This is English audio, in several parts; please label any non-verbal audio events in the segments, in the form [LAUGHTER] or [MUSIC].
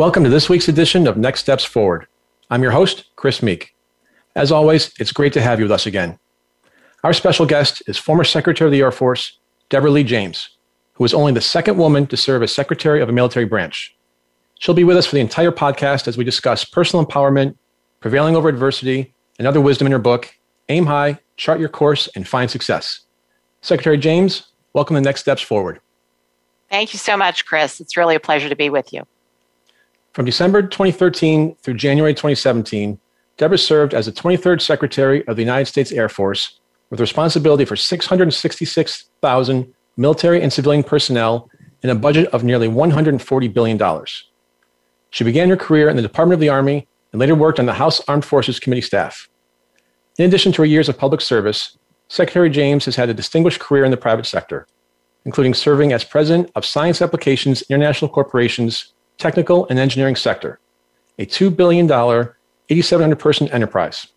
Welcome to this week's edition of Next Steps Forward. I'm your host, Chris Meek. As always, it's great to have you with us again. Our special guest is former Secretary of the Air Force, Deborah Lee James, who is only the second woman to serve as Secretary of a military branch. She'll be with us for the entire podcast as we discuss personal empowerment, prevailing over adversity, and other wisdom in her book, Aim High, Chart Your Course, and Find Success. Secretary James, welcome to Next Steps Forward. Thank you so much, Chris. It's really a pleasure to be with you. From December 2013 through January 2017, Deborah served as the 23rd Secretary of the United States Air Force with responsibility for 666,000 military and civilian personnel and a budget of nearly $140 billion. She began her career in the Department of the Army and later worked on the House Armed Forces Committee staff. In addition to her years of public service, Secretary James has had a distinguished career in the private sector, including serving as president of Science Applications International Corporation's Technical and Engineering Sector, a $2 billion, 8,700 person enterprise.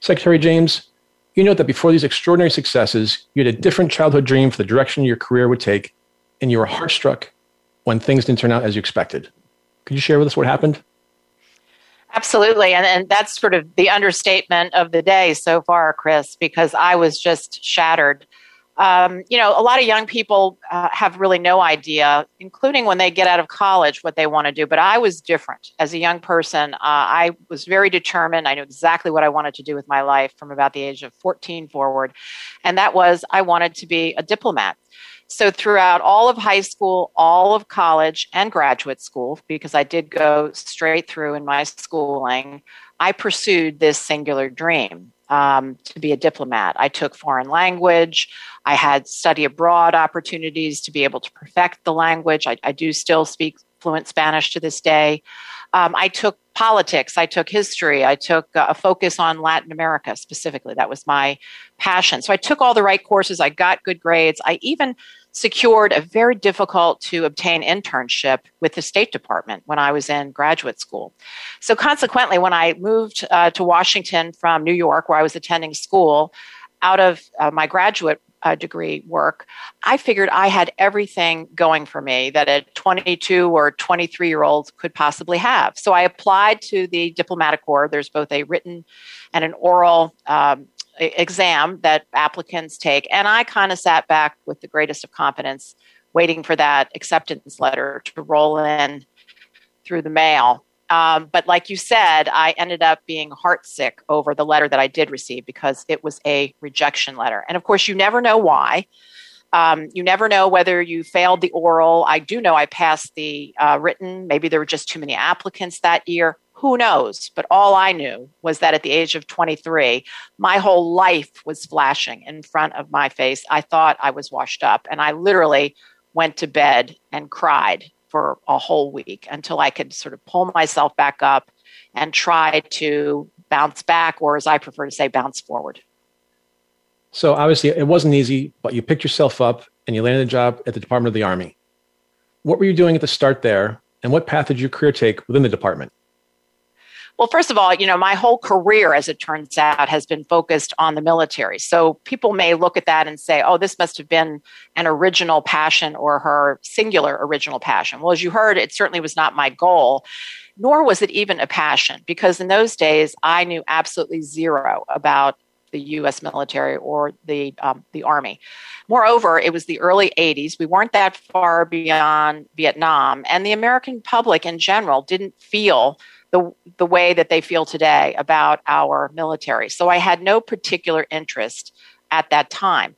Secretary James, you note that before these extraordinary successes, you had a different childhood dream for the direction your career would take, and you were heartstruck when things didn't turn out as you expected. Could you share with us what happened? Absolutely. And, and that's sort of the understatement of the day so far, Chris, because I was just shattered. Um, you know, a lot of young people uh, have really no idea, including when they get out of college, what they want to do. But I was different. As a young person, uh, I was very determined. I knew exactly what I wanted to do with my life from about the age of 14 forward. And that was I wanted to be a diplomat. So, throughout all of high school, all of college, and graduate school, because I did go straight through in my schooling, I pursued this singular dream um, to be a diplomat. I took foreign language. I had study abroad opportunities to be able to perfect the language. I, I do still speak fluent Spanish to this day. Um, I took politics, I took history, I took uh, a focus on Latin America specifically. That was my passion. So I took all the right courses, I got good grades. I even secured a very difficult to obtain internship with the State Department when I was in graduate school. So consequently, when I moved uh, to Washington from New York, where I was attending school, out of uh, my graduate uh, degree work, I figured I had everything going for me that a 22 or 23 year old could possibly have. So I applied to the diplomatic corps. There's both a written and an oral um, exam that applicants take. And I kind of sat back with the greatest of confidence, waiting for that acceptance letter to roll in through the mail. Um, but like you said, I ended up being heartsick over the letter that I did receive because it was a rejection letter. And of course, you never know why. Um, you never know whether you failed the oral. I do know I passed the uh, written. Maybe there were just too many applicants that year. Who knows? But all I knew was that at the age of 23, my whole life was flashing in front of my face. I thought I was washed up. And I literally went to bed and cried for a whole week until I could sort of pull myself back up and try to bounce back, or as I prefer to say, bounce forward. So obviously, it wasn't easy, but you picked yourself up and you landed a job at the Department of the Army. What were you doing at the start there, and what path did your career take within the department? Well, first of all, you know, my whole career, as it turns out, has been focused on the military. So people may look at that and say, oh, this must have been an original passion or her singular original passion. Well, as you heard, it certainly was not my goal, nor was it even a passion, because in those days, I knew absolutely zero about the U.S. military or the um, the Army. Moreover, it was the early 80s. We weren't that far beyond Vietnam, and the American public in general didn't feel the, the way that they feel today about our military. So I had no particular interest at that time.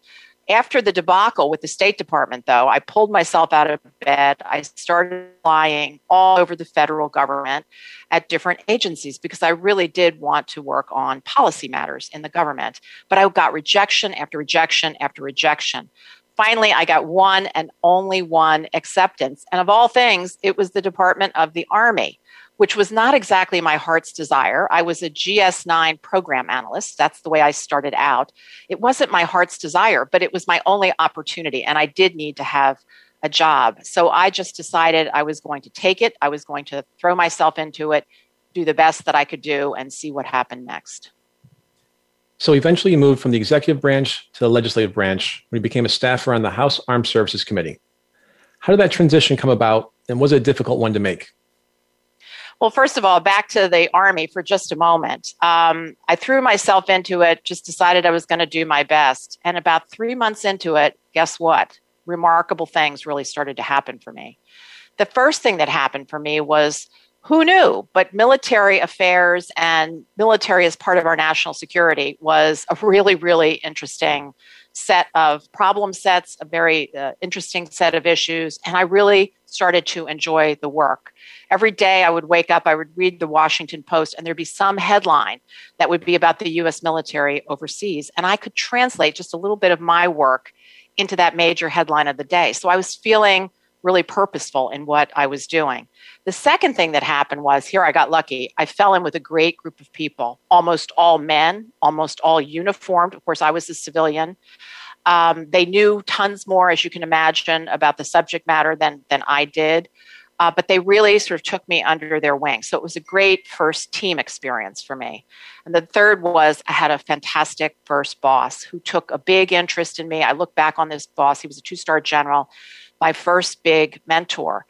After the debacle with the State Department, though, I pulled myself out of bed. I started flying all over the federal government at different agencies because I really did want to work on policy matters in the government. But I got rejection after rejection after rejection finally, I got one and only one acceptance. And of all things, it was the Department of the Army, which was not exactly my heart's desire. I was a GS9 program analyst. That's the way I started out. It wasn't my heart's desire, but it was my only opportunity. And I did need to have a job. So I just decided I was going to take it. I was going to throw myself into it, do the best that I could do, and see what happened next. So eventually you moved from the executive branch to the legislative branch when you became a staffer on the House Armed Services Committee. How did that transition come about, and was it a difficult one to make? Well, first of all, back to the Army for just a moment. Um, I threw myself into it, just decided I was going to do my best. And about three months into it, guess what? Remarkable things really started to happen for me. The first thing that happened for me was who knew? But military affairs and military as part of our national security was a really, really interesting set of problem sets, a very uh, interesting set of issues. And I really started to enjoy the work. Every day I would wake up, I would read the Washington Post, and there'd be some headline that would be about the US military overseas. And I could translate just a little bit of my work into that major headline of the day. So I was feeling really purposeful in what I was doing. The second thing that happened was here I got lucky. I fell in with a great group of people, almost all men, almost all uniformed. Of course, I was a civilian. Um, they knew tons more, as you can imagine, about the subject matter than, than I did. Uh, but they really sort of took me under their wing. So it was a great first team experience for me. And the third was I had a fantastic first boss who took a big interest in me. I look back on this boss, he was a two star general, my first big mentor.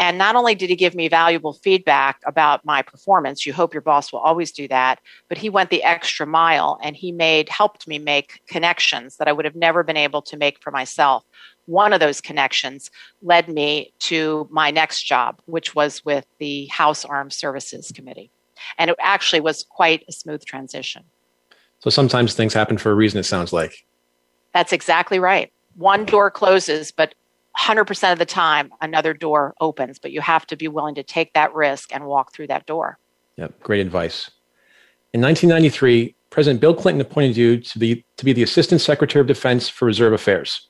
And not only did he give me valuable feedback about my performance, you hope your boss will always do that, but he went the extra mile and he made helped me make connections that I would have never been able to make for myself. One of those connections led me to my next job, which was with the House Armed Services Committee. And it actually was quite a smooth transition. So sometimes things happen for a reason, it sounds like. That's exactly right. One door closes, but 100% of the time another door opens, but you have to be willing to take that risk and walk through that door. Yep, great advice. In 1993, President Bill Clinton appointed you to, be to be the Assistant Secretary of Defense for Reserve Affairs,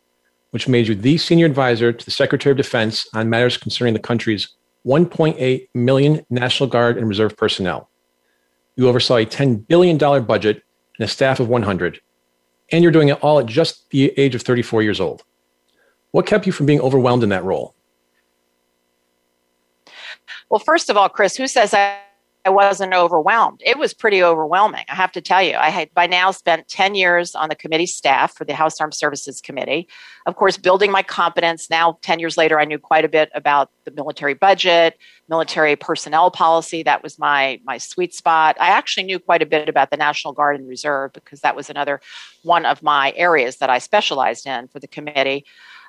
which made you the senior advisor to the Secretary of Defense on matters concerning the country's 1.8 million National Guard and Reserve personnel. You oversaw a $10 billion budget and a staff of 100, and you're doing it all at just the age of 34 years old. What kept you from being overwhelmed in that role? Well, first of all, Chris, who says I, I wasn't overwhelmed? It was pretty overwhelming. I have to tell you, I had by now spent 10 years on the committee staff for the House Armed Services Committee. Of course, building my competence. Now, 10 years later, I knew quite a bit about the military budget, military personnel policy. That was my, my sweet spot. I actually knew quite a bit about the National Guard and Reserve because that was another one of my areas that I specialized in for the committee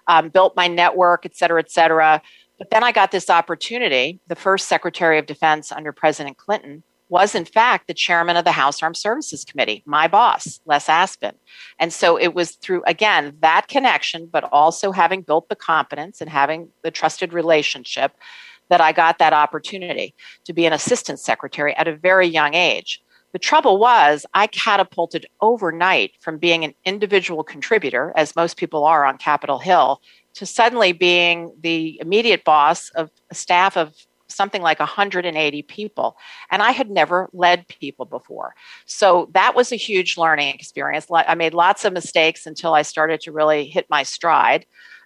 um, built my network, et cetera, et cetera. But then I got this opportunity. The first Secretary of Defense under President Clinton was, in fact, the chairman of the House Armed Services Committee, my boss, Les Aspin. And so it was through, again, that connection, but also having built the competence and having the trusted relationship that I got that opportunity to be an assistant secretary at a very young age. The trouble was, I catapulted overnight from being an individual contributor, as most people are on Capitol Hill, to suddenly being the immediate boss of a staff of something like 180 people. And I had never led people before. So that was a huge learning experience. I made lots of mistakes until I started to really hit my stride.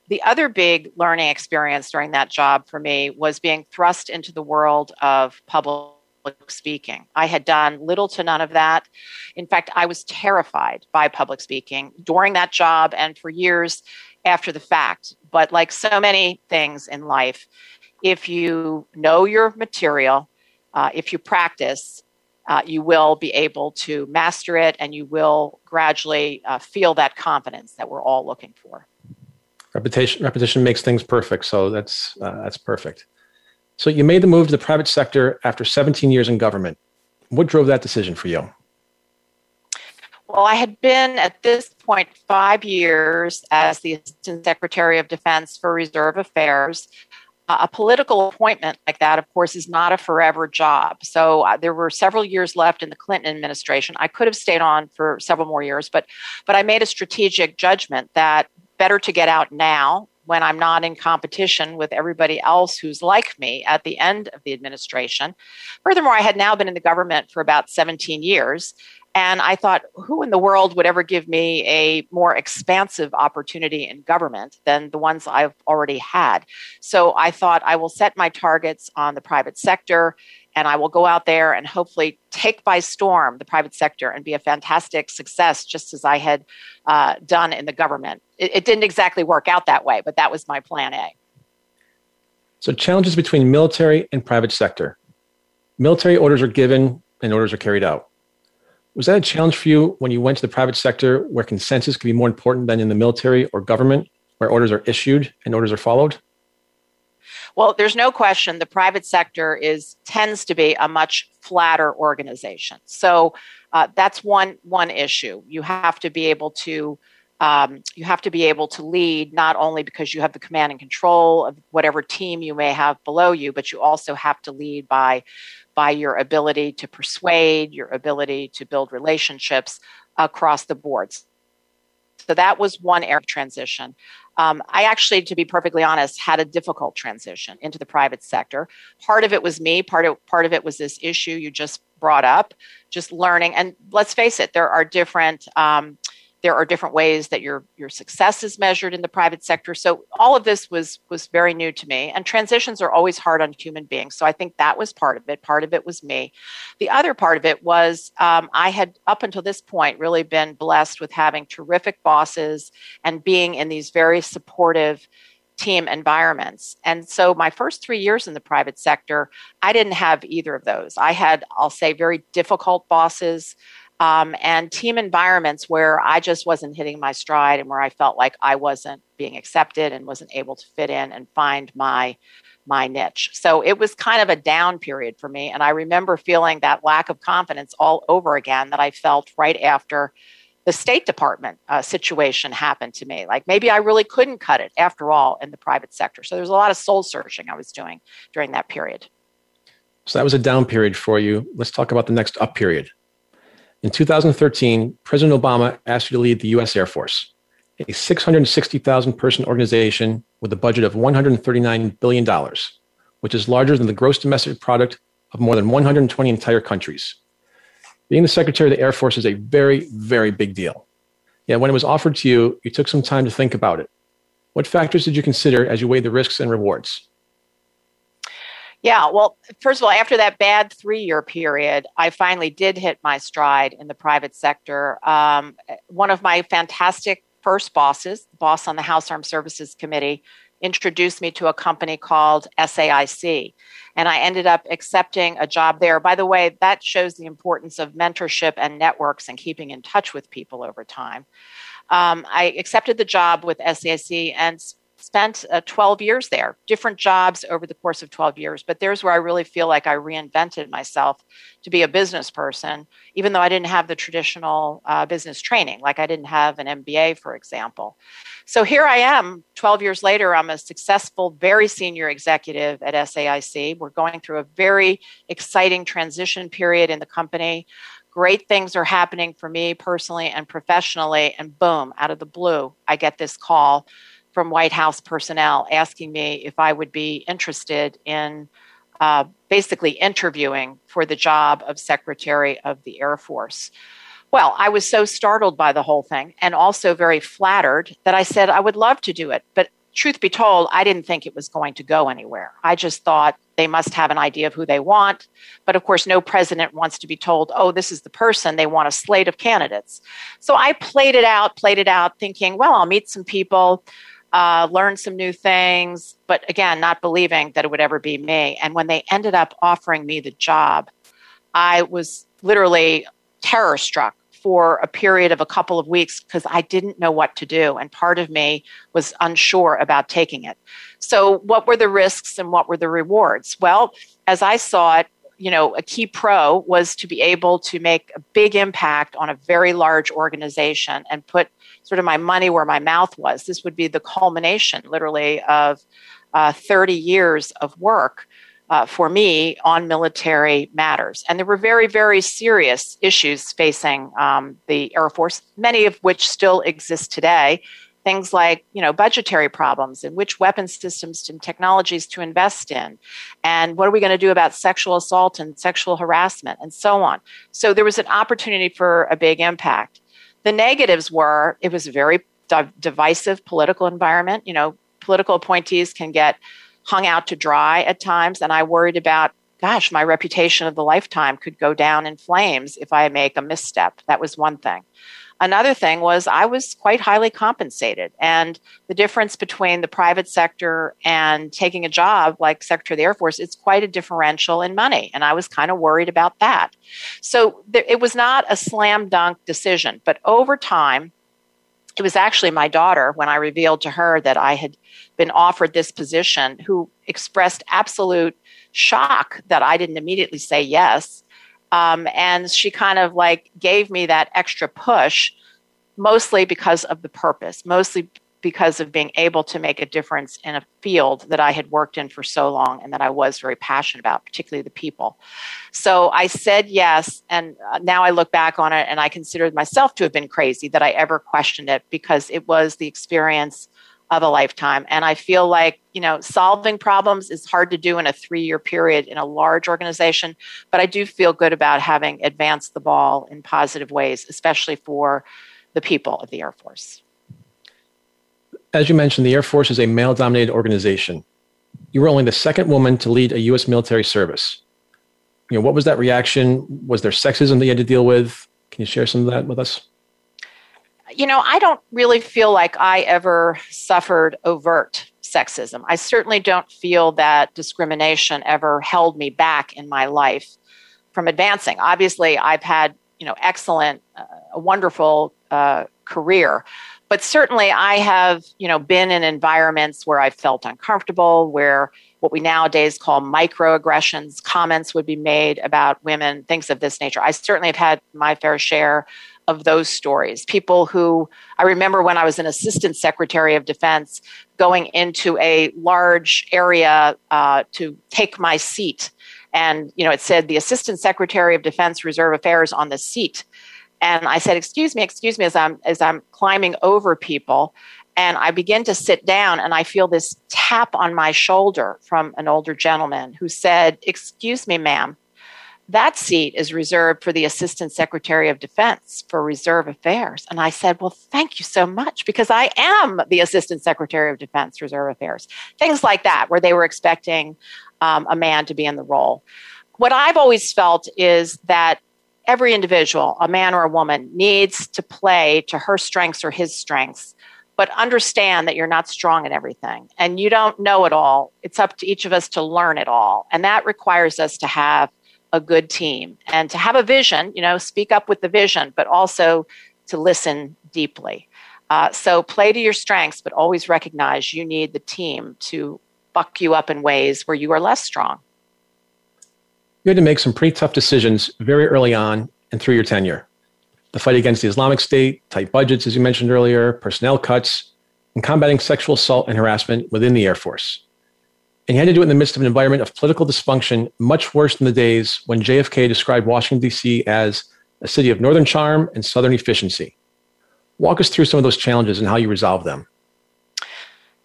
The other big learning experience during that job for me was being thrust into the world of public public speaking. I had done little to none of that. In fact, I was terrified by public speaking during that job and for years after the fact. But like so many things in life, if you know your material, uh, if you practice, uh, you will be able to master it and you will gradually uh, feel that confidence that we're all looking for. Repetition, repetition makes things perfect. So that's, uh, that's perfect. So you made the move to the private sector after 17 years in government. What drove that decision for you? Well, I had been at this point five years as the Assistant Secretary of Defense for Reserve Affairs. Uh, a political appointment like that, of course, is not a forever job. So uh, there were several years left in the Clinton administration. I could have stayed on for several more years, but but I made a strategic judgment that better to get out now when I'm not in competition with everybody else who's like me at the end of the administration. Furthermore, I had now been in the government for about 17 years. And I thought, who in the world would ever give me a more expansive opportunity in government than the ones I've already had? So I thought I will set my targets on the private sector and I will go out there and hopefully take by storm the private sector and be a fantastic success, just as I had uh, done in the government. It, it didn't exactly work out that way, but that was my plan A. So, challenges between military and private sector. Military orders are given and orders are carried out. Was that a challenge for you when you went to the private sector where consensus could be more important than in the military or government where orders are issued and orders are followed? Well, there's no question the private sector is tends to be a much flatter organization. So uh, that's one one issue. You have to be able to um, you have to be able to lead not only because you have the command and control of whatever team you may have below you, but you also have to lead by by your ability to persuade, your ability to build relationships across the boards. So that was one area transition. Um, I actually, to be perfectly honest, had a difficult transition into the private sector. Part of it was me. Part of part of it was this issue you just brought up, just learning. And let's face it, there are different. Um, there are different ways that your your success is measured in the private sector so all of this was was very new to me and transitions are always hard on human beings so i think that was part of it part of it was me the other part of it was um, i had up until this point really been blessed with having terrific bosses and being in these very supportive team environments. And so my first three years in the private sector, I didn't have either of those. I had, I'll say, very difficult bosses um, and team environments where I just wasn't hitting my stride and where I felt like I wasn't being accepted and wasn't able to fit in and find my my niche. So it was kind of a down period for me. And I remember feeling that lack of confidence all over again that I felt right after the State Department uh, situation happened to me. Like maybe I really couldn't cut it after all in the private sector. So there's a lot of soul searching I was doing during that period. So that was a down period for you. Let's talk about the next up period. In 2013, President Obama asked you to lead the U.S. Air Force, a 660,000 person organization with a budget of $139 billion, which is larger than the gross domestic product of more than 120 entire countries. Being the Secretary of the Air Force is a very, very big deal. Yet when it was offered to you, you took some time to think about it. What factors did you consider as you weighed the risks and rewards? Yeah, well, first of all, after that bad three year period, I finally did hit my stride in the private sector. Um, one of my fantastic first bosses, boss on the House Armed Services Committee, introduced me to a company called SAIC. And I ended up accepting a job there. By the way, that shows the importance of mentorship and networks and keeping in touch with people over time. Um, I accepted the job with SAIC and spent uh, 12 years there, different jobs over the course of 12 years. But there's where I really feel like I reinvented myself to be a business person, even though I didn't have the traditional uh, business training, like I didn't have an MBA, for example. So here I am, 12 years later. I'm a successful, very senior executive at SAIC. We're going through a very exciting transition period in the company great things are happening for me personally and professionally and boom out of the blue i get this call from White House personnel asking me if I would be interested in uh, basically interviewing for the job of Secretary of the Air Force. Well, I was so startled by the whole thing and also very flattered that I said I would love to do it. But truth be told, I didn't think it was going to go anywhere. I just thought they must have an idea of who they want. But of course, no president wants to be told, oh, this is the person. They want a slate of candidates. So I played it out, played it out, thinking, well, I'll meet some people uh, some new things, but again, not believing that it would ever be me. And when they ended up offering me the job, I was literally terror struck for a period of a couple of weeks because I didn't know what to do. And part of me was unsure about taking it. So, what were the risks and what were the rewards? Well, as I saw it, you know, a key pro was to be able to make a big impact on a very large organization and put sort of my money where my mouth was. This would be the culmination, literally, of uh, 30 years of work uh, for me on military matters. And there were very, very serious issues facing um, the Air Force, many of which still exist today. Things like you know budgetary problems and which weapon systems and technologies to invest in and what are we going to do about sexual assault and sexual harassment and so on. So there was an opportunity for a big impact. The negatives were it was a very divisive political environment. You know political appointees can get hung out to dry at times and i worried about gosh my reputation of the lifetime could go down in flames if i make a misstep. That was one thing Another thing was I was quite highly compensated. And the difference between the private sector and taking a job like Secretary of the Air Force is quite a differential in money. And I was kind of worried about that. So there, it was not a slam dunk decision. But over time, it was actually my daughter when I revealed to her that I had been offered this position who expressed absolute shock that I didn't immediately say yes um, and she kind of like gave me that extra push, mostly because of the purpose, mostly because of being able to make a difference in a field that I had worked in for so long and that I was very passionate about, particularly the people. So I said yes. And uh, now I look back on it and I consider myself to have been crazy that I ever questioned it because it was the experience of a lifetime. And I feel like, you know, solving problems is hard to do in a three year period in a large organization, but I do feel good about having advanced the ball in positive ways, especially for the people of the Air Force. As you mentioned, the Air Force is a male dominated organization. You were only the second woman to lead a U.S. military service. You know, what was that reaction? Was there sexism that you had to deal with? Can you share some of that with us? You know, I don't really feel like I ever suffered overt sexism. I certainly don't feel that discrimination ever held me back in my life from advancing. Obviously, I've had, you know, excellent, uh, a wonderful uh, career. But certainly, I have, you know, been in environments where I felt uncomfortable, where what we nowadays call microaggressions, comments would be made about women, things of this nature. I certainly have had my fair share of those stories. People who I remember when I was an assistant secretary of defense going into a large area uh, to take my seat. And, you know, it said the assistant secretary of defense reserve affairs on the seat. And I said, excuse me, excuse me, as I'm, as I'm climbing over people. And I begin to sit down and I feel this tap on my shoulder from an older gentleman who said, excuse me, ma'am, that seat is reserved for the Assistant Secretary of Defense for Reserve Affairs. And I said, Well, thank you so much because I am the Assistant Secretary of Defense Reserve Affairs. Things like that, where they were expecting um, a man to be in the role. What I've always felt is that every individual, a man or a woman, needs to play to her strengths or his strengths but understand that you're not strong in everything and you don't know it all. It's up to each of us to learn it all. And that requires us to have a good team and to have a vision, you know, speak up with the vision, but also to listen deeply. Uh, so play to your strengths, but always recognize you need the team to buck you up in ways where you are less strong. You had to make some pretty tough decisions very early on and through your tenure. The fight against the Islamic State, tight budgets, as you mentioned earlier, personnel cuts, and combating sexual assault and harassment within the Air Force. And he had to do it in the midst of an environment of political dysfunction, much worse than the days when JFK described Washington, D.C. as a city of northern charm and southern efficiency. Walk us through some of those challenges and how you resolved them.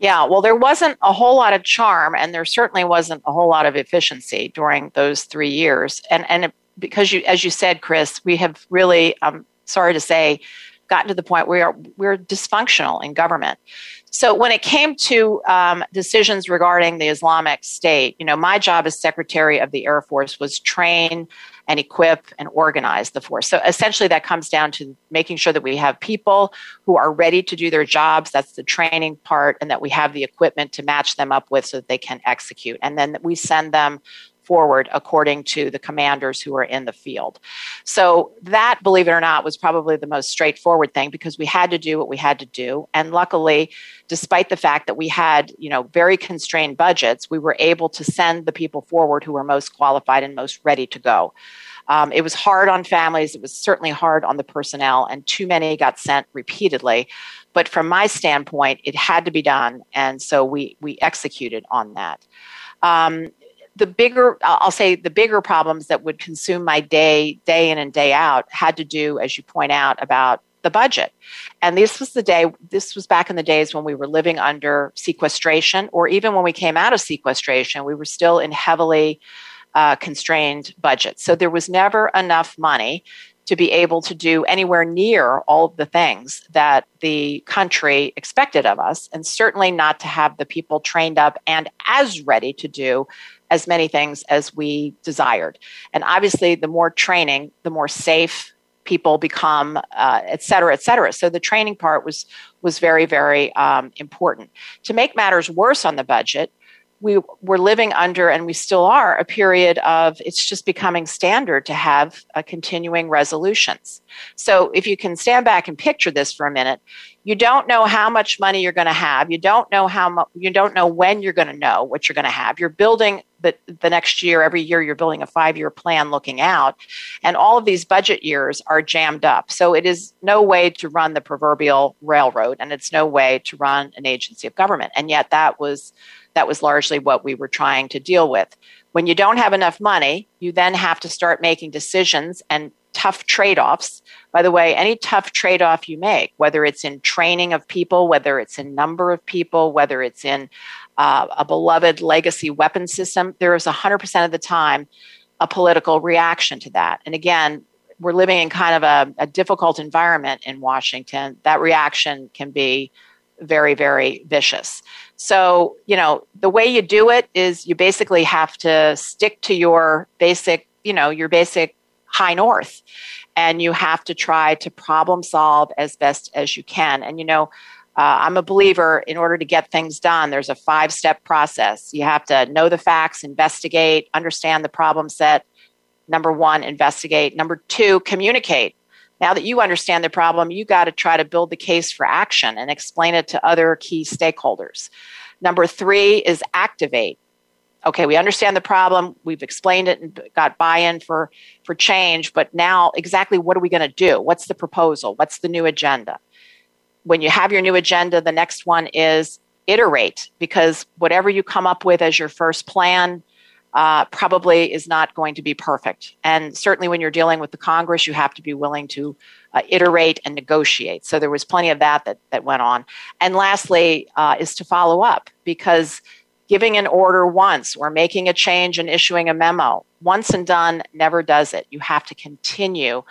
Yeah, well, there wasn't a whole lot of charm, and there certainly wasn't a whole lot of efficiency during those three years. And and it, because you, as you said, Chris, we have really, I'm sorry to say, gotten to the point where we're dysfunctional in government. So when it came to um, decisions regarding the Islamic State, you know, my job as Secretary of the Air Force was train and equip and organize the force. So essentially, that comes down to making sure that we have people who are ready to do their jobs. That's the training part, and that we have the equipment to match them up with so that they can execute. And then we send them forward according to the commanders who are in the field. So, that, believe it or not, was probably the most straightforward thing because we had to do what we had to do. And luckily, despite the fact that we had, you know, very constrained budgets, we were able to send the people forward who were most qualified and most ready to go. Um, it was hard on families. It was certainly hard on the personnel, and too many got sent repeatedly. But from my standpoint, it had to be done, and so we we executed on that. Um, the bigger i'll say the bigger problems that would consume my day day in and day out had to do as you point out about the budget. And this was the day, this was back in the days when we were living under sequestration, or even when we came out of sequestration, we were still in heavily uh, constrained budgets. So there was never enough money to be able to do anywhere near all of the things that the country expected of us, and certainly not to have the people trained up and as ready to do as many things as we desired. And obviously, the more training, the more safe people become, uh, et cetera, et cetera. So the training part was was very, very um, important. To make matters worse on the budget, we were living under, and we still are, a period of it's just becoming standard to have uh, continuing resolutions. So if you can stand back and picture this for a minute, you don't know how much money you're going to have. You don't know how mu- you don't know when you're going to know what you're going to have. You're building the, the next year. Every year you're building a five year plan looking out, and all of these budget years are jammed up. So it is no way to run the proverbial railroad, and it's no way to run an agency of government. And yet that was that was largely what we were trying to deal with. When you don't have enough money, you then have to start making decisions and tough trade offs. By the way, any tough trade off you make, whether it's in training of people, whether it's in number of people, whether it's in uh, a beloved legacy weapon system, there is 100% of the time a political reaction to that. And again, we're living in kind of a, a difficult environment in Washington. That reaction can be very, very vicious. So, you know, the way you do it is you basically have to stick to your basic, you know, your basic high north. And you have to try to problem solve as best as you can. And, you know, uh, I'm a believer in order to get things done, there's a five step process. You have to know the facts, investigate, understand the problem set. Number one, investigate. Number two, communicate. Now that you understand the problem, you got to try to build the case for action and explain it to other key stakeholders. Number three is activate. Okay, we understand the problem. We've explained it and got buy-in for for change, but now exactly what are we going to do? What's the proposal? What's the new agenda? When you have your new agenda, the next one is iterate because whatever you come up with as your first plan, uh, probably is not going to be perfect. And certainly when you're dealing with the Congress, you have to be willing to uh, iterate and negotiate. So there was plenty of that that, that went on. And lastly, uh, is to follow up because giving an order once or making a change and issuing a memo, once and done, never does it. You have to continue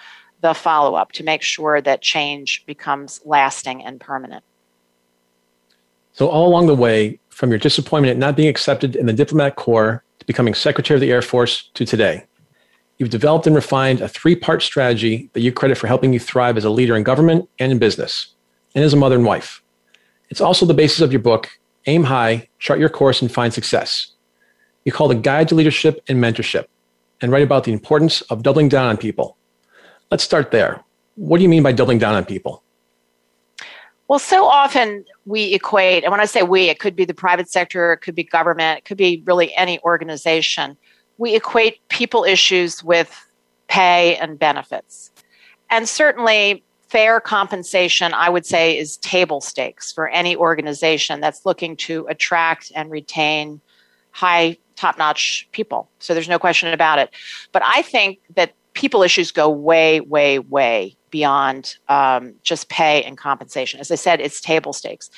the follow up to make sure that change becomes lasting and permanent. So, all along the way, from your disappointment at not being accepted in the diplomatic corps to becoming Secretary of the Air Force to today. You've developed and refined a three part strategy that you credit for helping you thrive as a leader in government and in business, and as a mother and wife. It's also the basis of your book, Aim High, Chart Your Course, and Find Success. You call a guide to leadership and mentorship, and write about the importance of doubling down on people. Let's start there. What do you mean by doubling down on people? Well, so often we equate, and when I say we, it could be the private sector, it could be government, it could be really any organization. We equate people issues with pay and benefits. And certainly, fair compensation, I would say, is table stakes for any organization that's looking to attract and retain high, top notch people. So there's no question about it. But I think that people issues go way, way, way beyond um, just pay and compensation. As I said, it's table stakes.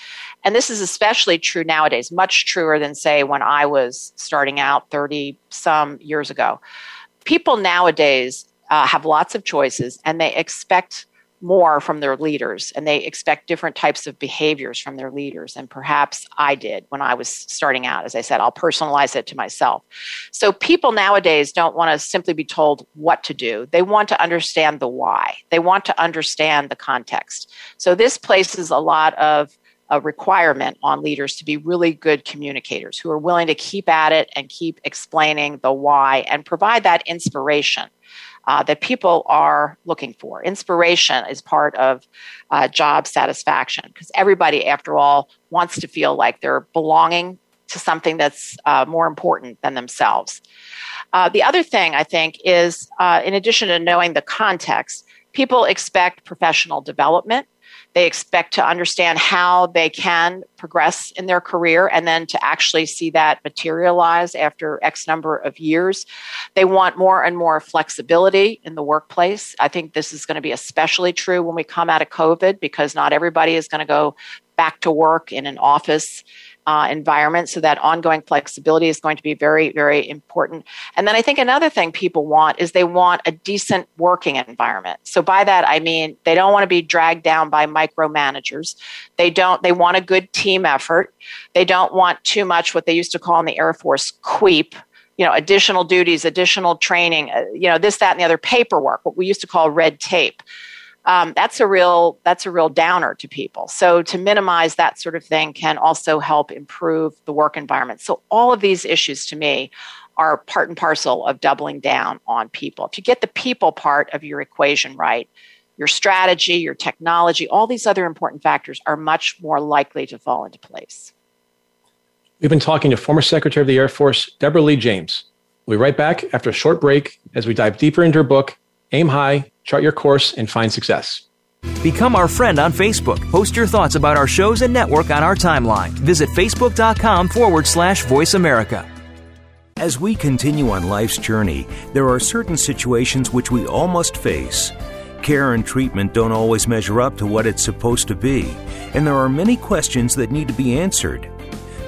And this is especially true nowadays, much truer than, say, when I was starting out 30 some years ago. People nowadays uh, have lots of choices and they expect more from their leaders and they expect different types of behaviors from their leaders and perhaps i did when i was starting out. As i said i'll personalize it to myself. So people nowadays don't want to simply be told what to do. They want to understand the why. They want to understand the context. So this places a lot of a requirement on leaders to be really good communicators who are willing to keep at it and keep explaining the why and provide that inspiration uh, that people are looking for. Inspiration is part of uh, job satisfaction because everybody, after all, wants to feel like they're belonging to something that's uh, more important than themselves. Uh, the other thing I think is, uh, in addition to knowing the context, people expect professional development. They expect to understand how they can progress in their career and then to actually see that materialize after X number of years. They want more and more flexibility in the workplace. I think this is going to be especially true when we come out of COVID because not everybody is going to go back to work in an office uh, environment. So that ongoing flexibility is going to be very, very important. And then I think another thing people want is they want a decent working environment. So by that I mean they don't want to be dragged down by micromanagers. They don't. They want a good team effort. They don't want too much what they used to call in the Air Force "queep." you know additional duties additional training uh, you know this that and the other paperwork what we used to call red tape um, that's a real that's a real downer to people. So to minimize that sort of thing can also help improve the work environment. So all of these issues to me are part and parcel of doubling down on people. If you get the people part of your equation right, your strategy, your technology, all these other important factors are much more likely to fall into place. We've been talking to former Secretary of the Air Force, Deborah Lee James. We'll be right back after a short break as we dive deeper into her book, Aim High, chart your course, and find success. Become our friend on Facebook. Post your thoughts about our shows and network on our timeline. Visit facebook.com forward slash voice America. As we continue on life's journey, there are certain situations which we all must face. Care and treatment don't always measure up to what it's supposed to be, and there are many questions that need to be answered.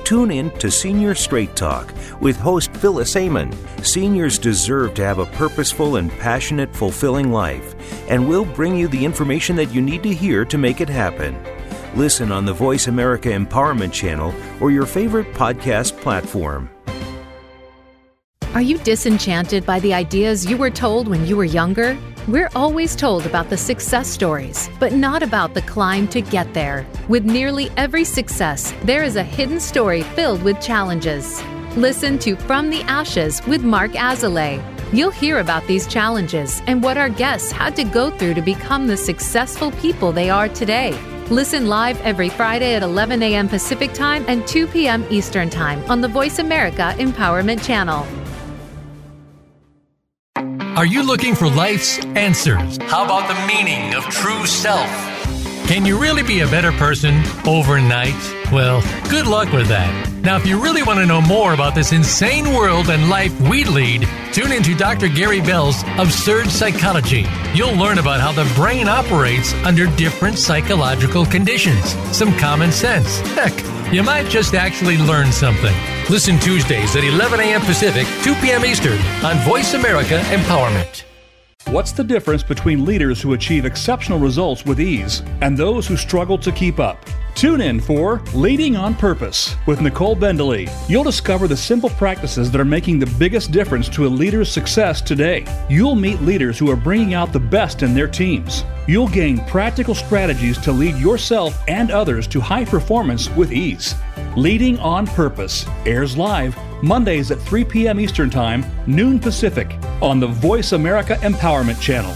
Tune in to Senior Straight Talk with host Phyllis Amon. Seniors deserve to have a purposeful and passionate, fulfilling life, and we'll bring you the information that you need to hear to make it happen. Listen on the Voice America Empowerment Channel or your favorite podcast platform. Are you disenchanted by the ideas you were told when you were younger? We're always told about the success stories, but not about the climb to get there. With nearly every success, there is a hidden story filled with challenges. Listen to From the Ashes with Mark Azalea. You'll hear about these challenges and what our guests had to go through to become the successful people they are today. Listen live every Friday at 11 a.m. Pacific Time and 2 p.m. Eastern Time on the Voice America Empowerment Channel. Are you looking for life's answers? How about the meaning of true self? Can you really be a better person overnight? Well, good luck with that. Now, if you really want to know more about this insane world and life we lead, tune into Dr. Gary Bell's Absurd Psychology. You'll learn about how the brain operates under different psychological conditions. Some common sense. Heck, you might just actually learn something. Listen Tuesdays at 11 a.m. Pacific, 2 p.m. Eastern on Voice America Empowerment. What's the difference between leaders who achieve exceptional results with ease and those who struggle to keep up? Tune in for Leading on Purpose with Nicole Bendaly. You'll discover the simple practices that are making the biggest difference to a leader's success today. You'll meet leaders who are bringing out the best in their teams. You'll gain practical strategies to lead yourself and others to high performance with ease. Leading on Purpose airs live Mondays at 3 p.m. Eastern Time, noon Pacific, on the Voice America Empowerment Channel.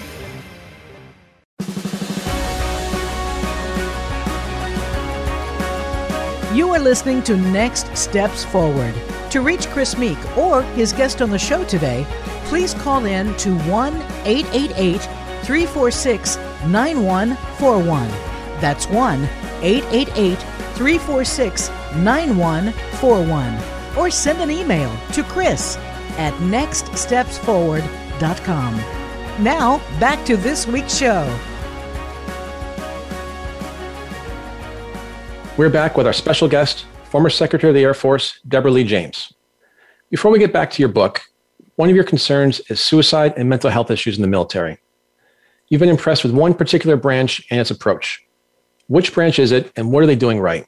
You are listening to Next Steps Forward. To reach Chris Meek or his guest on the show today, please call in to 1 888 346 9141. That's 1 888 346 9141. Or send an email to Chris at nextstepsforward.com. Now, back to this week's show. We're back with our special guest, former Secretary of the Air Force, Deborah Lee James. Before we get back to your book, one of your concerns is suicide and mental health issues in the military. You've been impressed with one particular branch and its approach. Which branch is it, and what are they doing right?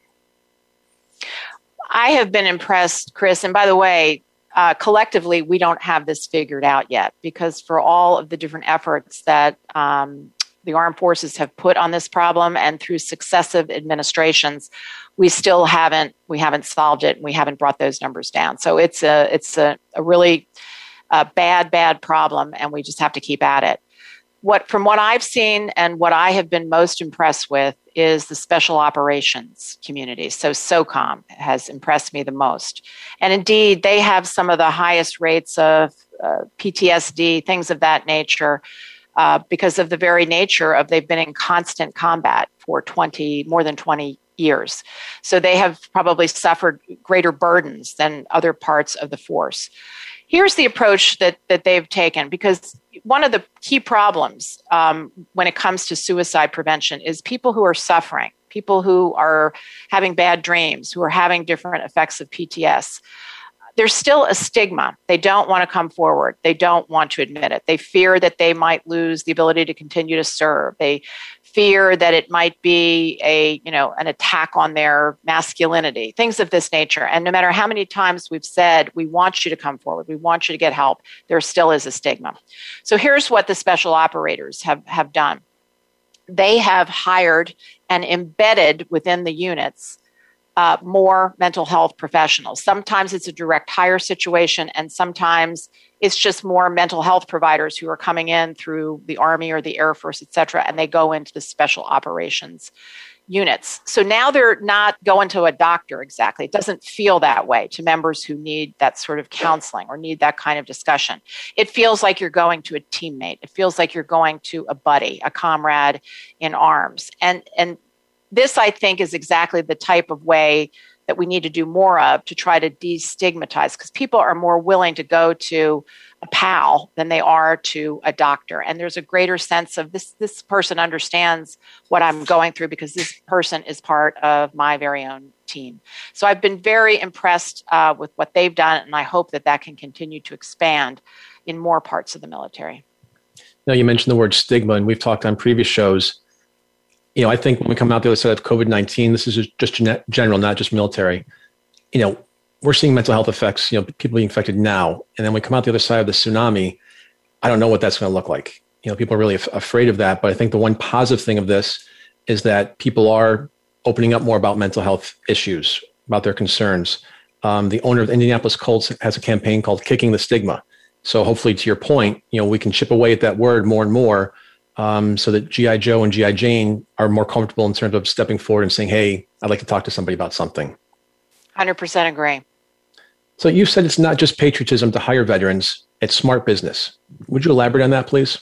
I have been impressed, Chris. And by the way, uh, collectively, we don't have this figured out yet because for all of the different efforts that um, the armed forces have put on this problem and through successive administrations we still haven't we haven't solved it and we haven't brought those numbers down. So it's a it's a, a really uh, bad bad problem and we just have to keep at it. What from what i've seen and what i have been most impressed with is the special operations community. So socom has impressed me the most. And indeed they have some of the highest rates of uh, ptsd things of that nature uh, because of the very nature of they've been in constant combat for 20 more than 20 years. So they have probably suffered greater burdens than other parts of the force. Here's the approach that that they've taken because one of the key problems um, when it comes to suicide prevention is people who are suffering people who are having bad dreams who are having different effects of pts there's still a stigma. They don't want to come forward. They don't want to admit it. They fear that they might lose the ability to continue to serve. They fear that it might be a, you know, an attack on their masculinity, things of this nature. And no matter how many times we've said, we want you to come forward, we want you to get help, there still is a stigma. So here's what the special operators have, have done. They have hired and embedded within the units uh, more mental health professionals. Sometimes it's a direct hire situation, and sometimes it's just more mental health providers who are coming in through the Army or the Air Force, et cetera, and they go into the special operations units. So now they're not going to a doctor exactly. It doesn't feel that way to members who need that sort of counseling or need that kind of discussion. It feels like you're going to a teammate. It feels like you're going to a buddy, a comrade in arms. And and this, I think, is exactly the type of way that we need to do more of to try to destigmatize because people are more willing to go to a pal than they are to a doctor. And there's a greater sense of this this person understands what i'm going through because this person is part of my very own team. So i've been very impressed uh, with what they've done and i hope that that can continue to expand in more parts of the military. Now you mentioned the word stigma and we've talked on previous shows you know, I think when we come out the other side of COVID 19, this is just general, not just military. You know, we're seeing mental health effects, you know, people being affected now. And then we come out the other side of the tsunami. I don't know what that's going to look like. You know, people are really af- afraid of that. But I think the one positive thing of this is that people are opening up more about mental health issues, about their concerns. Um, the owner of the Indianapolis Colts has a campaign called Kicking the Stigma. So hopefully, to your point, you know, we can chip away at that word more and more um, so that GI Joe and GI Jane are more comfortable in terms of stepping forward and saying, "Hey, I'd like to talk to somebody about something." Hundred percent agree. So you said it's not just patriotism to hire veterans; it's smart business. Would you elaborate on that, please?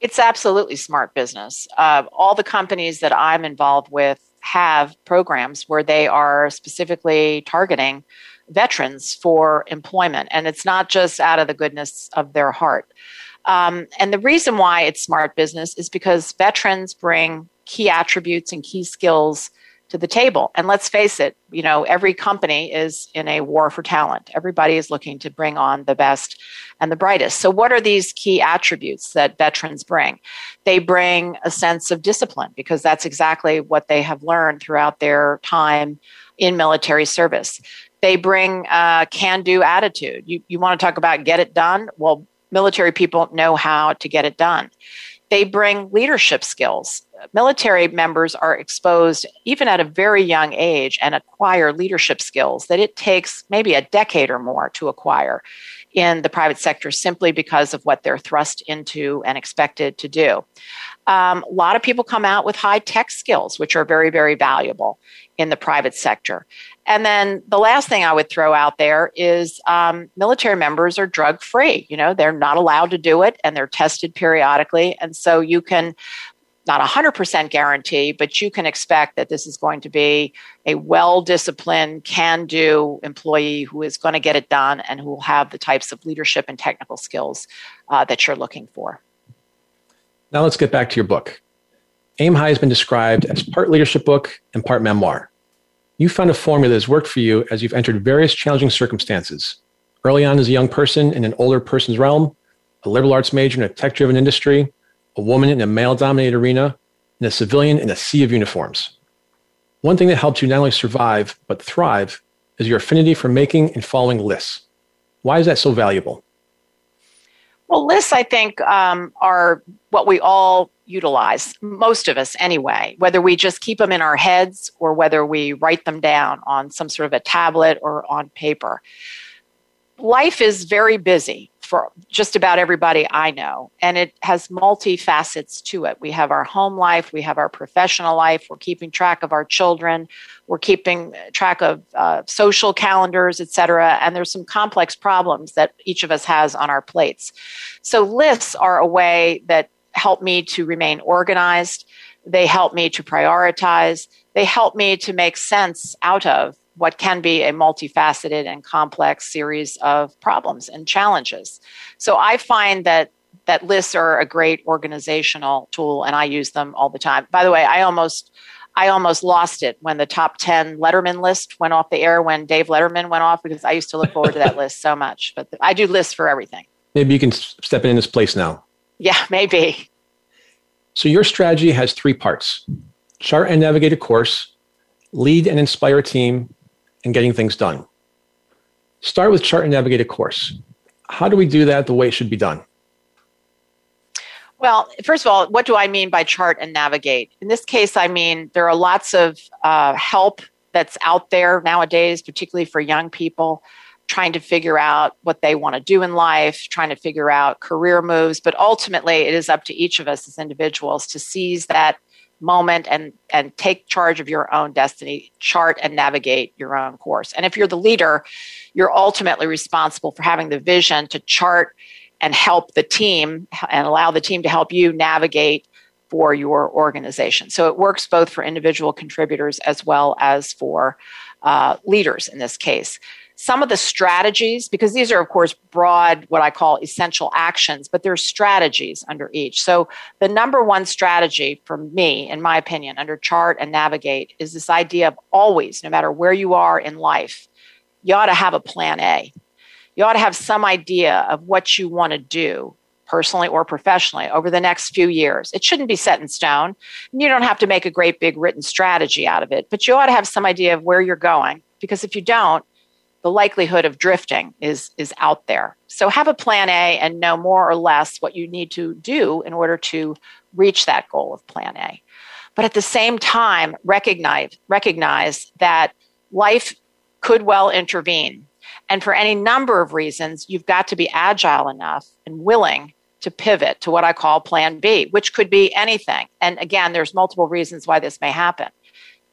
It's absolutely smart business. Uh, all the companies that I'm involved with have programs where they are specifically targeting veterans for employment, and it's not just out of the goodness of their heart. Um, and the reason why it's smart business is because veterans bring key attributes and key skills to the table. And let's face it, you know, every company is in a war for talent. Everybody is looking to bring on the best and the brightest. So, what are these key attributes that veterans bring? They bring a sense of discipline because that's exactly what they have learned throughout their time in military service. They bring a can do attitude. You, you want to talk about get it done? Well, military people know how to get it done. They bring leadership skills. Military members are exposed, even at a very young age, and acquire leadership skills that it takes maybe a decade or more to acquire in the private sector simply because of what they're thrust into and expected to do. Um, a lot of people come out with high tech skills, which are very, very valuable in the private sector. And then the last thing I would throw out there is um, military members are drug free. You know, they're not allowed to do it and they're tested periodically. And so you can not 100% guarantee, but you can expect that this is going to be a well disciplined, can do employee who is going to get it done and who will have the types of leadership and technical skills uh, that you're looking for. Now let's get back to your book. Aim High has been described as part leadership book and part memoir. You found a formula that has worked for you as you've entered various challenging circumstances. Early on as a young person in an older person's realm, a liberal arts major in a tech driven industry, a woman in a male dominated arena, and a civilian in a sea of uniforms. One thing that helps you not only survive, but thrive is your affinity for making and following lists. Why is that so valuable? Well, lists, I think, um, are what we all utilize, most of us anyway, whether we just keep them in our heads or whether we write them down on some sort of a tablet or on paper. Life is very busy for just about everybody I know, and it has multi facets to it. We have our home life, we have our professional life, we're keeping track of our children, we're keeping track of uh, social calendars, et cetera, and there's some complex problems that each of us has on our plates. So lists are a way that help me to remain organized. They help me to prioritize. They help me to make sense out of what can be a multifaceted and complex series of problems and challenges. So I find that that lists are a great organizational tool and I use them all the time. By the way, I almost I almost lost it when the top 10 Letterman list went off the air when Dave Letterman went off because I used to look forward to that list so much. But I do lists for everything. Maybe you can step in this place now. Yeah, maybe. So your strategy has three parts chart and navigate a course, lead and inspire a team, and getting things done. Start with chart and navigate a course. How do we do that the way it should be done? Well, first of all, what do I mean by chart and navigate? In this case, I mean there are lots of uh, help that's out there nowadays, particularly for young people trying to figure out what they want to do in life, trying to figure out career moves. But ultimately, it is up to each of us as individuals to seize that moment and and take charge of your own destiny chart and navigate your own course. And if you're the leader you're ultimately responsible for having the vision to chart and help the team and allow the team to help you navigate for your organization. So it works both for individual contributors as well as for uh, leaders in this case some of the strategies, because these are, of course, broad, what I call essential actions, but there's strategies under each. So the number one strategy for me, in my opinion, under chart and navigate is this idea of always, no matter where you are in life, you ought to have a plan A. You ought to have some idea of what you want to do personally or professionally over the next few years. It shouldn't be set in stone. You don't have to make a great big written strategy out of it, but you ought to have some idea of where you're going because if you don't, the likelihood of drifting is is out there. So have a plan A and know more or less what you need to do in order to reach that goal of plan A. But at the same time, recognize recognize that life could well intervene. And for any number of reasons, you've got to be agile enough and willing to pivot to what I call plan B, which could be anything. And again, there's multiple reasons why this may happen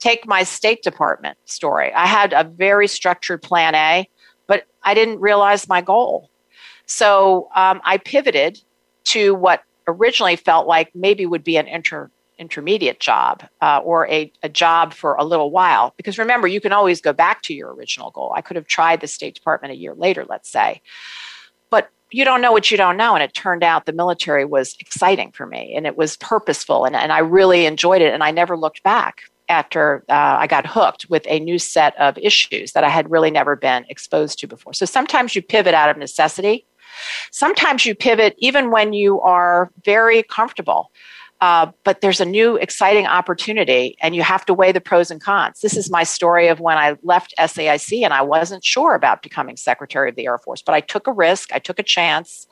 take my State Department story. I had a very structured plan A, but I didn't realize my goal. So um, I pivoted to what originally felt like maybe would be an inter, intermediate job uh, or a, a job for a little while. Because remember, you can always go back to your original goal. I could have tried the State Department a year later, let's say. But you don't know what you don't know. And it turned out the military was exciting for me and it was purposeful and, and I really enjoyed it and I never looked back after uh, I got hooked with a new set of issues that I had really never been exposed to before. So sometimes you pivot out of necessity. Sometimes you pivot even when you are very comfortable. Uh, but there's a new exciting opportunity and you have to weigh the pros and cons. This is my story of when I left SAIC and I wasn't sure about becoming Secretary of the Air Force, but I took a risk, I took a chance,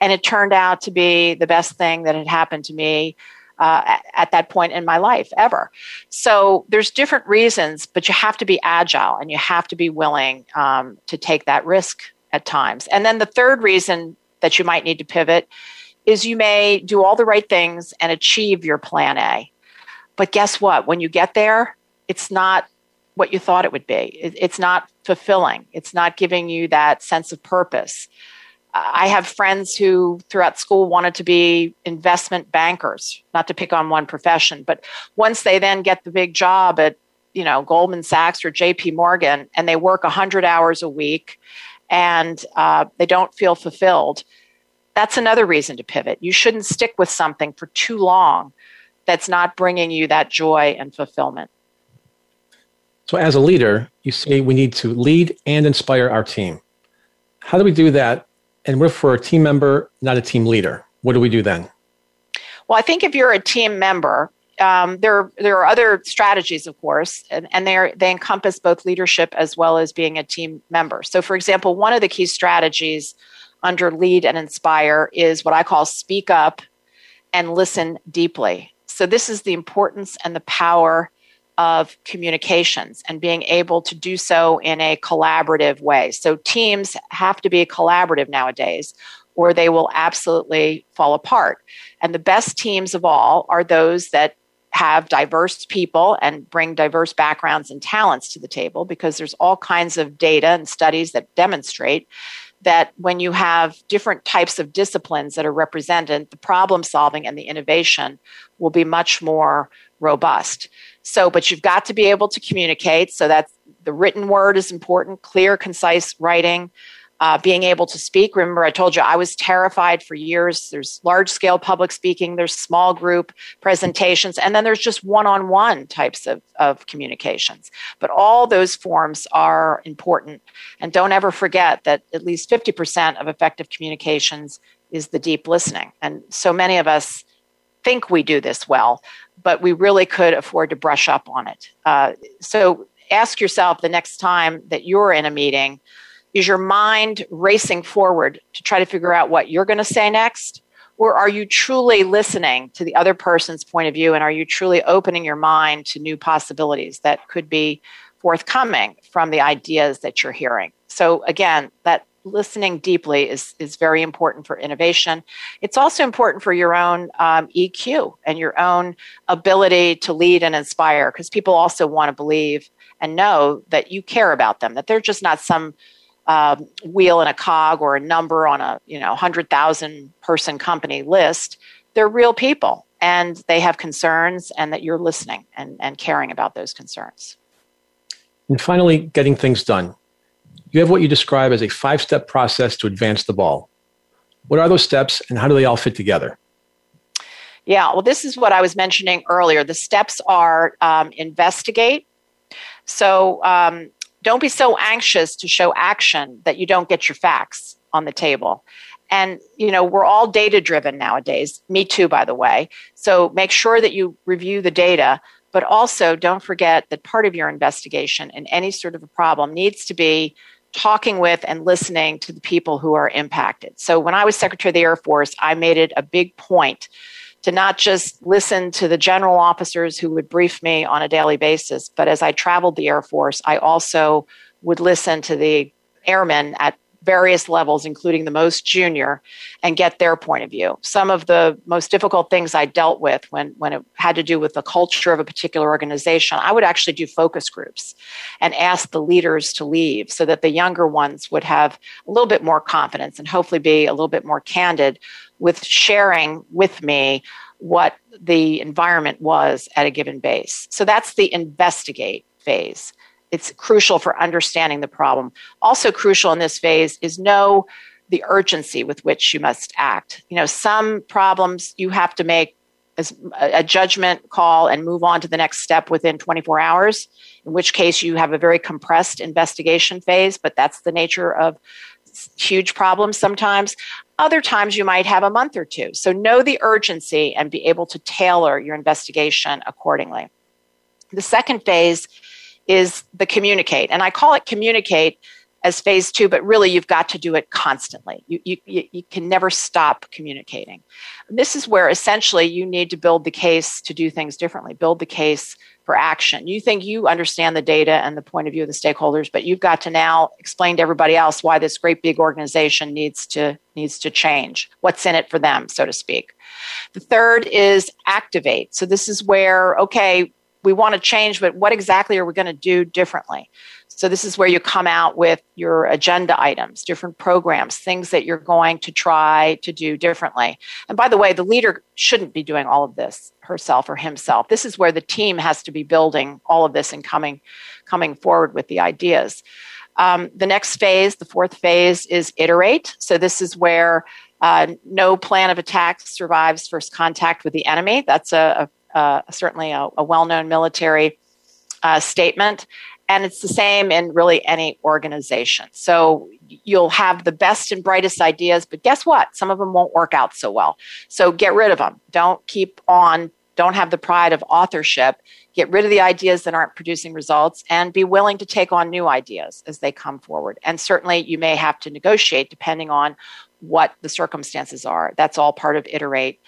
and it turned out to be the best thing that had happened to me uh, at that point in my life ever. So there's different reasons, but you have to be agile and you have to be willing um, to take that risk at times. And then the third reason that you might need to pivot is you may do all the right things and achieve your plan A. But guess what? When you get there, it's not what you thought it would be. it's not fulfilling. It's not giving you that sense of purpose. I have friends who throughout school wanted to be investment bankers, not to pick on one profession, but once they then get the big job at, you know, Goldman Sachs or JP Morgan and they work 100 hours a week and uh, they don't feel fulfilled, that's another reason to pivot. You shouldn't stick with something for too long that's not bringing you that joy and fulfillment. So, as a leader, you say we need to lead and inspire our team. How do we do that and we're for a team member, not a team leader. What do we do then? Well, I think if you're a team member, um, there there are other strategies, of course, and, and they they encompass both leadership as well as being a team member. So, for example, one of the key strategies under lead and inspire is what I call speak up and listen deeply. So, this is the importance and the power of communications and being able to do so in a collaborative way. So, teams have to be collaborative nowadays, or they will absolutely fall apart. And the best teams of all are those that have diverse people and bring diverse backgrounds and talents to the table because there's all kinds of data and studies that demonstrate that when you have different types of disciplines that are represented, the problem solving and the innovation will be much more robust. So, but you've got to be able to communicate. So that's the written word is important, clear, concise writing uh, being able to speak. Remember, I told you I was terrified for years. There's large scale public speaking, there's small group presentations, and then there's just one on one types of, of communications. But all those forms are important. And don't ever forget that at least 50% of effective communications is the deep listening. And so many of us think we do this well, but we really could afford to brush up on it. Uh, so ask yourself the next time that you're in a meeting is your mind racing forward to try to figure out what you're going to say next? Or are you truly listening to the other person's point of view and are you truly opening your mind to new possibilities that could be forthcoming from the ideas that you're hearing? So, again, that listening deeply is, is very important for innovation. It's also important for your own um, EQ and your own ability to lead and inspire because people also want to believe and know that you care about them, that they're just not some um, wheel in a cog or a number on a you know 100,000 person company list. They're real people and they have concerns and that you're listening and, and caring about those concerns. And finally, getting things done. You have what you describe as a five step process to advance the ball. What are those steps and how do they all fit together? Yeah, well, this is what I was mentioning earlier. The steps are um, investigate. So, um, don't be so anxious to show action that you don't get your facts on the table. And, you know, we're all data driven nowadays. Me too, by the way. So make sure that you review the data, but also don't forget that part of your investigation in any sort of a problem needs to be talking with and listening to the people who are impacted. So when I was Secretary of the Air Force, I made it a big point to not just listen to the general officers who would brief me on a daily basis, but as I traveled the Air Force, I also would listen to the airmen at various levels, including the most junior, and get their point of view. Some of the most difficult things I dealt with when, when it had to do with the culture of a particular organization, I would actually do focus groups and ask the leaders to leave so that the younger ones would have a little bit more confidence and hopefully be a little bit more candid with sharing with me what the environment was at a given base. So that's the investigate phase. It's crucial for understanding the problem. Also, crucial in this phase is know the urgency with which you must act. You know, some problems you have to make as a judgment call and move on to the next step within 24 hours, in which case you have a very compressed investigation phase, but that's the nature of huge problems sometimes. Other times you might have a month or two. So know the urgency and be able to tailor your investigation accordingly. The second phase is the communicate. And I call it communicate as phase two, but really you've got to do it constantly. You, you, you can never stop communicating. This is where essentially you need to build the case to do things differently, build the case for action. You think you understand the data and the point of view of the stakeholders, but you've got to now explain to everybody else why this great big organization needs to needs to change. What's in it for them, so to speak. The third is activate. So this is where okay, we want to change, but what exactly are we going to do differently? So this is where you come out with your agenda items, different programs, things that you're going to try to do differently. And by the way, the leader shouldn't be doing all of this herself or himself. This is where the team has to be building all of this and coming coming forward with the ideas. Um, the next phase, the fourth phase, is iterate. So this is where uh, no plan of attack survives first contact with the enemy. That's a, a, a certainly a, a well-known military uh, statement. And it's the same in really any organization. So you'll have the best and brightest ideas, but guess what? Some of them won't work out so well. So get rid of them. Don't keep on, don't have the pride of authorship. get rid of the ideas that aren't producing results, and be willing to take on new ideas as they come forward. And certainly, you may have to negotiate depending on what the circumstances are. That's all part of iterate.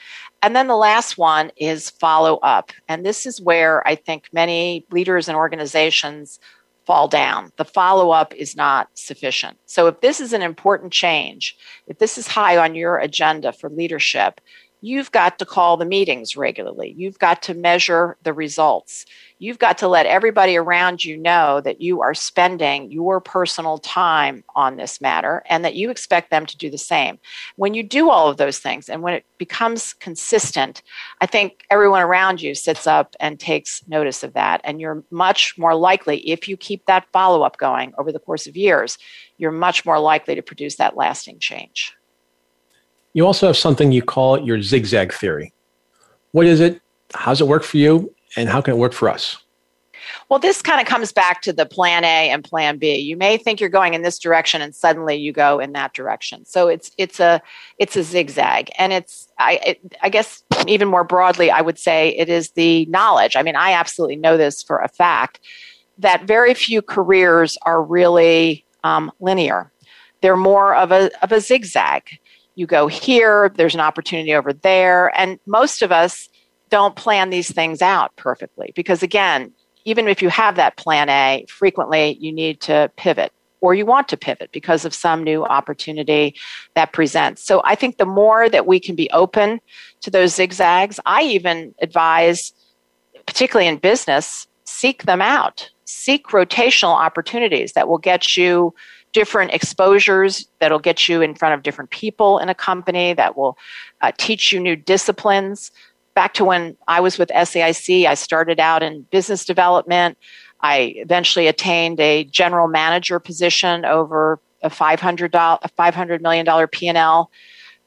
And then the last one is follow up. And this is where I think many leaders and organizations fall down. The follow up is not sufficient. So, if this is an important change, if this is high on your agenda for leadership, you've got to call the meetings regularly. You've got to measure the results. You've got to let everybody around you know that you are spending your personal time on this matter and that you expect them to do the same. When you do all of those things and when it becomes consistent, I think everyone around you sits up and takes notice of that. And you're much more likely, if you keep that follow up going over the course of years, you're much more likely to produce that lasting change. You also have something you call your zigzag theory. What is it? How does it work for you? And how can it work for us? Well, this kind of comes back to the plan A and plan B. You may think you're going in this direction and suddenly you go in that direction. So it's it's a it's a zigzag and it's I it, I guess even more broadly I would say it is the knowledge. I mean, I absolutely know this for a fact that very few careers are really um, linear. They're more of a of a zigzag you go here, there's an opportunity over there. And most of us don't plan these things out perfectly because, again, even if you have that plan A, frequently you need to pivot or you want to pivot because of some new opportunity that presents. So I think the more that we can be open to those zigzags, I even advise, particularly in business, seek them out. Seek rotational opportunities that will get you different exposures that'll get you in front of different people in a company that will uh, teach you new disciplines. Back to when I was with SAIC, I started out in business development. I eventually attained a general manager position over a $500, $500 million P&L.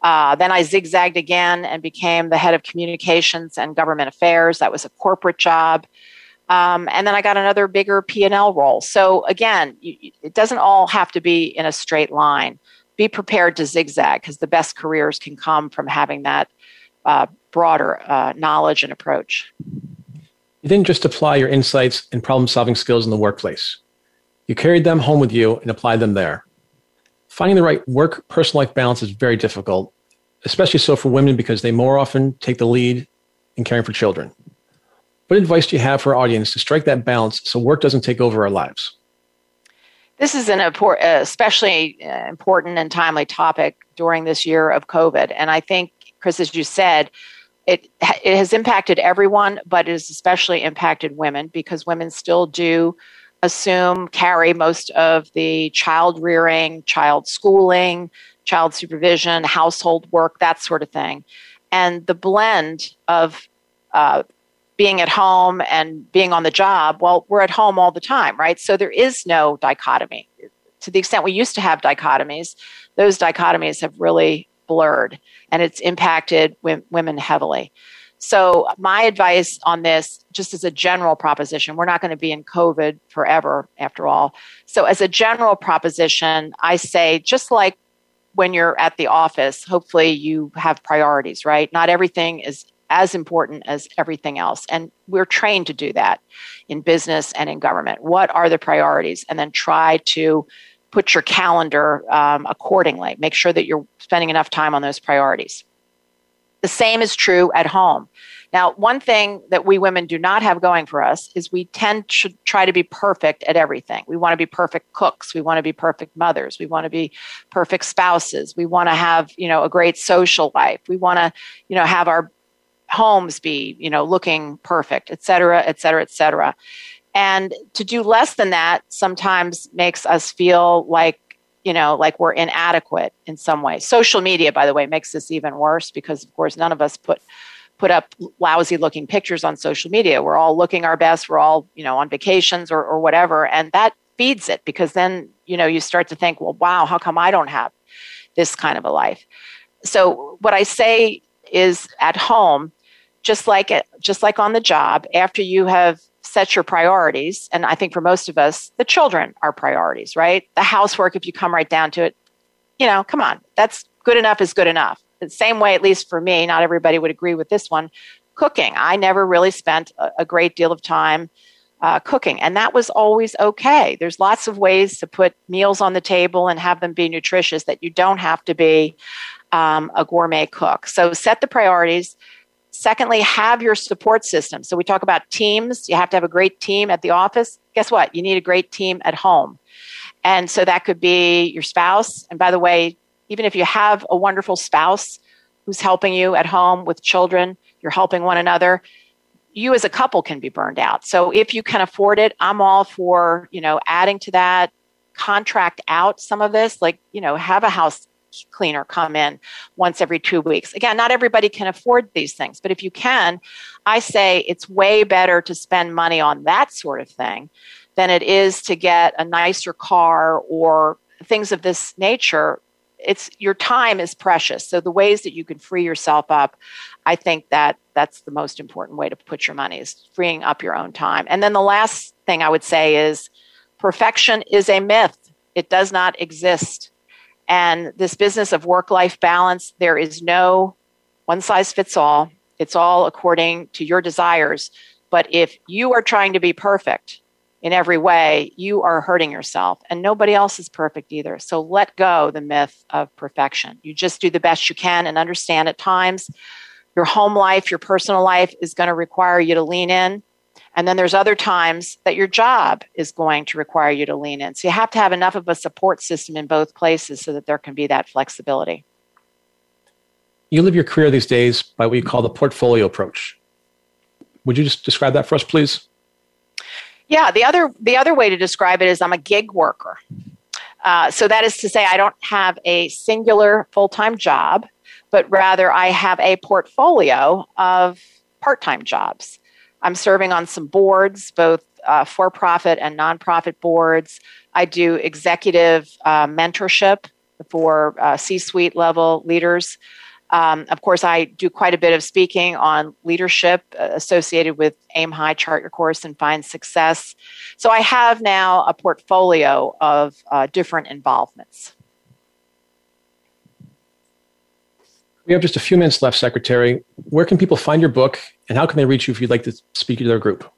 Uh, then I zigzagged again and became the head of communications and government affairs. That was a corporate job. Um, and then I got another bigger P&L role. So again, you, it doesn't all have to be in a straight line. Be prepared to zigzag because the best careers can come from having that uh, broader uh, knowledge and approach. You didn't just apply your insights and problem solving skills in the workplace. You carried them home with you and applied them there. Finding the right work personal life balance is very difficult, especially so for women because they more often take the lead in caring for children. What advice do you have for our audience to strike that balance so work doesn't take over our lives? This is an especially uh, important and timely topic during this year of COVID. And I think, Chris, as you said, it, it has impacted everyone, but it has especially impacted women because women still do assume, carry most of the child rearing, child schooling, child supervision, household work, that sort of thing. And the blend of uh, being at home and being on the job, well, we're at home all the time, right? So there is no dichotomy. To the extent we used to have dichotomies, those dichotomies have really blurred and it's impacted women heavily. So, my advice on this, just as a general proposition, we're not going to be in COVID forever after all. So, as a general proposition, I say just like when you're at the office, hopefully you have priorities, right? Not everything is as important as everything else. And we're trained to do that in business and in government. What are the priorities? And then try to put your calendar um, accordingly. Make sure that you're spending enough time on those priorities. The same is true at home. Now, one thing that we women do not have going for us is we tend to try to be perfect at everything. We want to be perfect cooks. We want to be perfect mothers. We want to be perfect spouses. We want to have, you know, a great social life. We want to, you know, have our homes be, you know, looking perfect, et cetera, et cetera, et cetera. And to do less than that sometimes makes us feel like, you know, like we're inadequate in some way. Social media, by the way, makes this even worse because, of course, none of us put put up lousy looking pictures on social media. We're all looking our best. We're all, you know, on vacations or, or whatever. And that feeds it because then, you know, you start to think, well, wow, how come I don't have this kind of a life? So what I say is at home, just like it, just like on the job, after you have set your priorities, and I think for most of us, the children are priorities, right? The housework, if you come right down to it, you know, come on, that's good enough is good enough. The same way, at least for me, not everybody would agree with this one, cooking. I never really spent a, a great deal of time uh, cooking, and that was always okay. There's lots of ways to put meals on the table and have them be nutritious that you don't have to be um, a gourmet cook. So set the priorities. Secondly, have your support system. So we talk about teams. You have to have a great team at the office. Guess what? You need a great team at home. And so that could be your spouse. And by the way, even if you have a wonderful spouse who's helping you at home with children, you're helping one another, you as a couple can be burned out. So if you can afford it, I'm all for, you know, adding to that, contract out some of this, like, you know, have a house cleaner come in once every two weeks. Again, not everybody can afford these things, but if you can, I say it's way better to spend money on that sort of thing than it is to get a nicer car or things of this nature. It's your time is precious. So the ways that you can free yourself up i think that that's the most important way to put your money is freeing up your own time. And then the last thing i would say is perfection is a myth. It does not exist and this business of work life balance there is no one size fits all it's all according to your desires but if you are trying to be perfect in every way, you are hurting yourself. And nobody else is perfect either. So let go the myth of perfection. You just do the best you can and understand at times your home life, your personal life is going to require you to lean in. And then there's other times that your job is going to require you to lean in. So you have to have enough of a support system in both places so that there can be that flexibility. You live your career these days by what you call the portfolio approach. Would you just describe that for us, please? Yeah, the other the other way to describe it is I'm a gig worker. Uh, so that is to say, I don't have a singular full time job, but rather I have a portfolio of part time jobs. I'm serving on some boards, both uh, for profit and nonprofit boards. I do executive uh, mentorship for uh, C suite level leaders. Um, of course, I do quite a bit of speaking on leadership uh, associated with Aim High, Chart Your Course, and Find Success. So I have now a portfolio of uh, different involvements. We have just a few minutes left, Secretary. Where can people find your book, and how can they reach you if you'd like to speak to their group?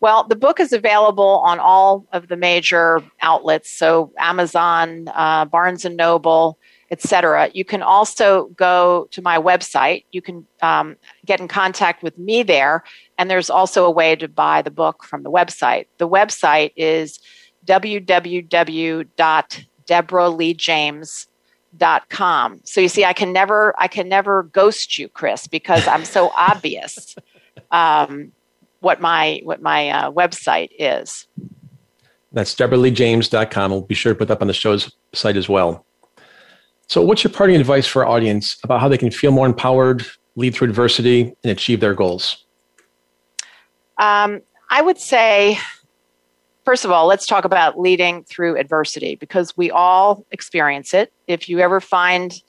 Well, the book is available on all of the major outlets, so Amazon, uh, Barnes and Noble, etc. You can also go to my website. You can um, get in contact with me there, and there's also a way to buy the book from the website. The website is www.deborahleejames.com. So you see, I can never, I can never ghost you, Chris, because I'm so [LAUGHS] obvious um, what my what my uh, website is. That's deborahleejames.com. We'll be sure to put that up on the show's site as well. So, what's your parting advice for our audience about how they can feel more empowered, lead through adversity, and achieve their goals? Um, I would say, first of all, let's talk about leading through adversity because we all experience it. If you ever find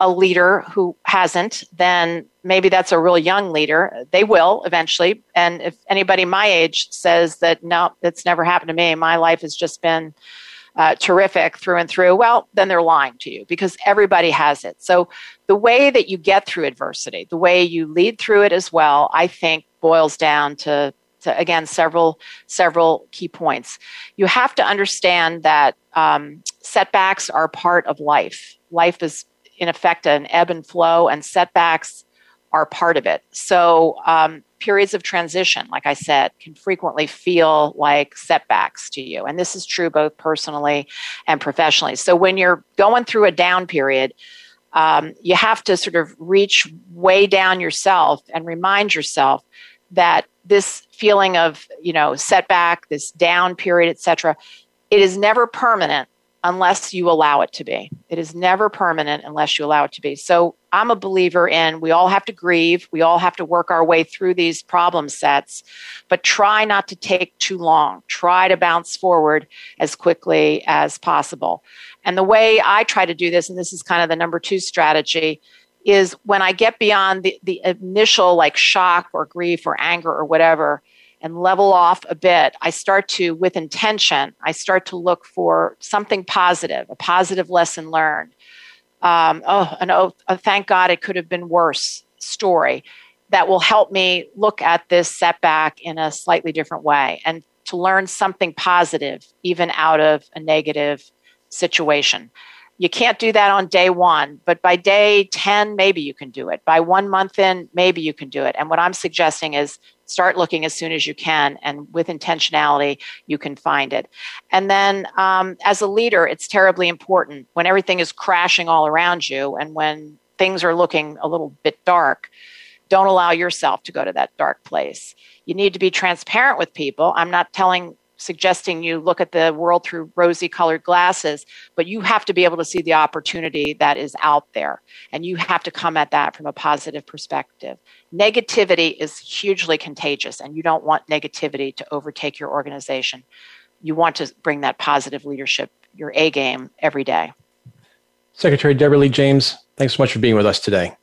a leader who hasn't, then maybe that's a real young leader. They will eventually. And if anybody my age says that, no, that's never happened to me, my life has just been uh, terrific through and through, well, then they're lying to you because everybody has it. So the way that you get through adversity, the way you lead through it as well, I think boils down to, again several several key points. You have to understand that um, setbacks are part of life. Life is in effect an ebb and flow, and setbacks are part of it. So um, periods of transition, like I said, can frequently feel like setbacks to you. And this is true both personally and professionally. So when you're going through a down period, um, you have to sort of reach way down yourself and remind yourself that this feeling of you know setback this down period etc it is never permanent unless you allow it to be. It is never permanent unless you allow it to be. So I'm a believer in we all have to grieve, we all have to work our way through these problem sets, but try not to take too long. Try to bounce forward as quickly as possible. And the way I try to do this, and this is kind of the number two strategy, is when I get beyond the, the initial like shock or grief or anger or whatever, and level off a bit, I start to, with intention, I start to look for something positive, a positive lesson learned. Um, oh, an oh, oh, thank God it could have been worse story. that will help me look at this setback in a slightly different way and to learn something positive, even out of a negative situation. You can't do that on day one, but by day 10, maybe you can do it. By one month in, maybe you can do it. And what I'm suggesting is start looking as soon as you can, and with intentionality, you can find it. And then um, as a leader, it's terribly important when everything is crashing all around you and when things are looking a little bit dark. Don't allow yourself to go to that dark place. You need to be transparent with people. I'm not telling suggesting you look at the world through rosy colored glasses, but you have to be able to see the opportunity that is out there. And you have to come at that from a positive perspective. Negativity is hugely contagious, and you don't want negativity to overtake your organization. You want to bring that positive leadership, your A game, every day. Secretary Deborah Lee James, thanks so much for being with us today.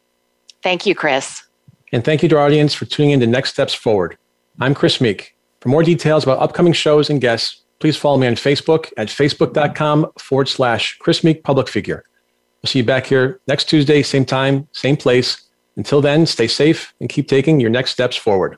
Thank you, Chris. And thank you to our audience for tuning in to Next Steps Forward. I'm Chris Meek. For more details about upcoming shows and guests, please follow me on Facebook at facebook.com forward slash Chris Meek Public Figure. We'll see you back here next Tuesday, same time, same place. Until then, stay safe and keep taking your next steps forward.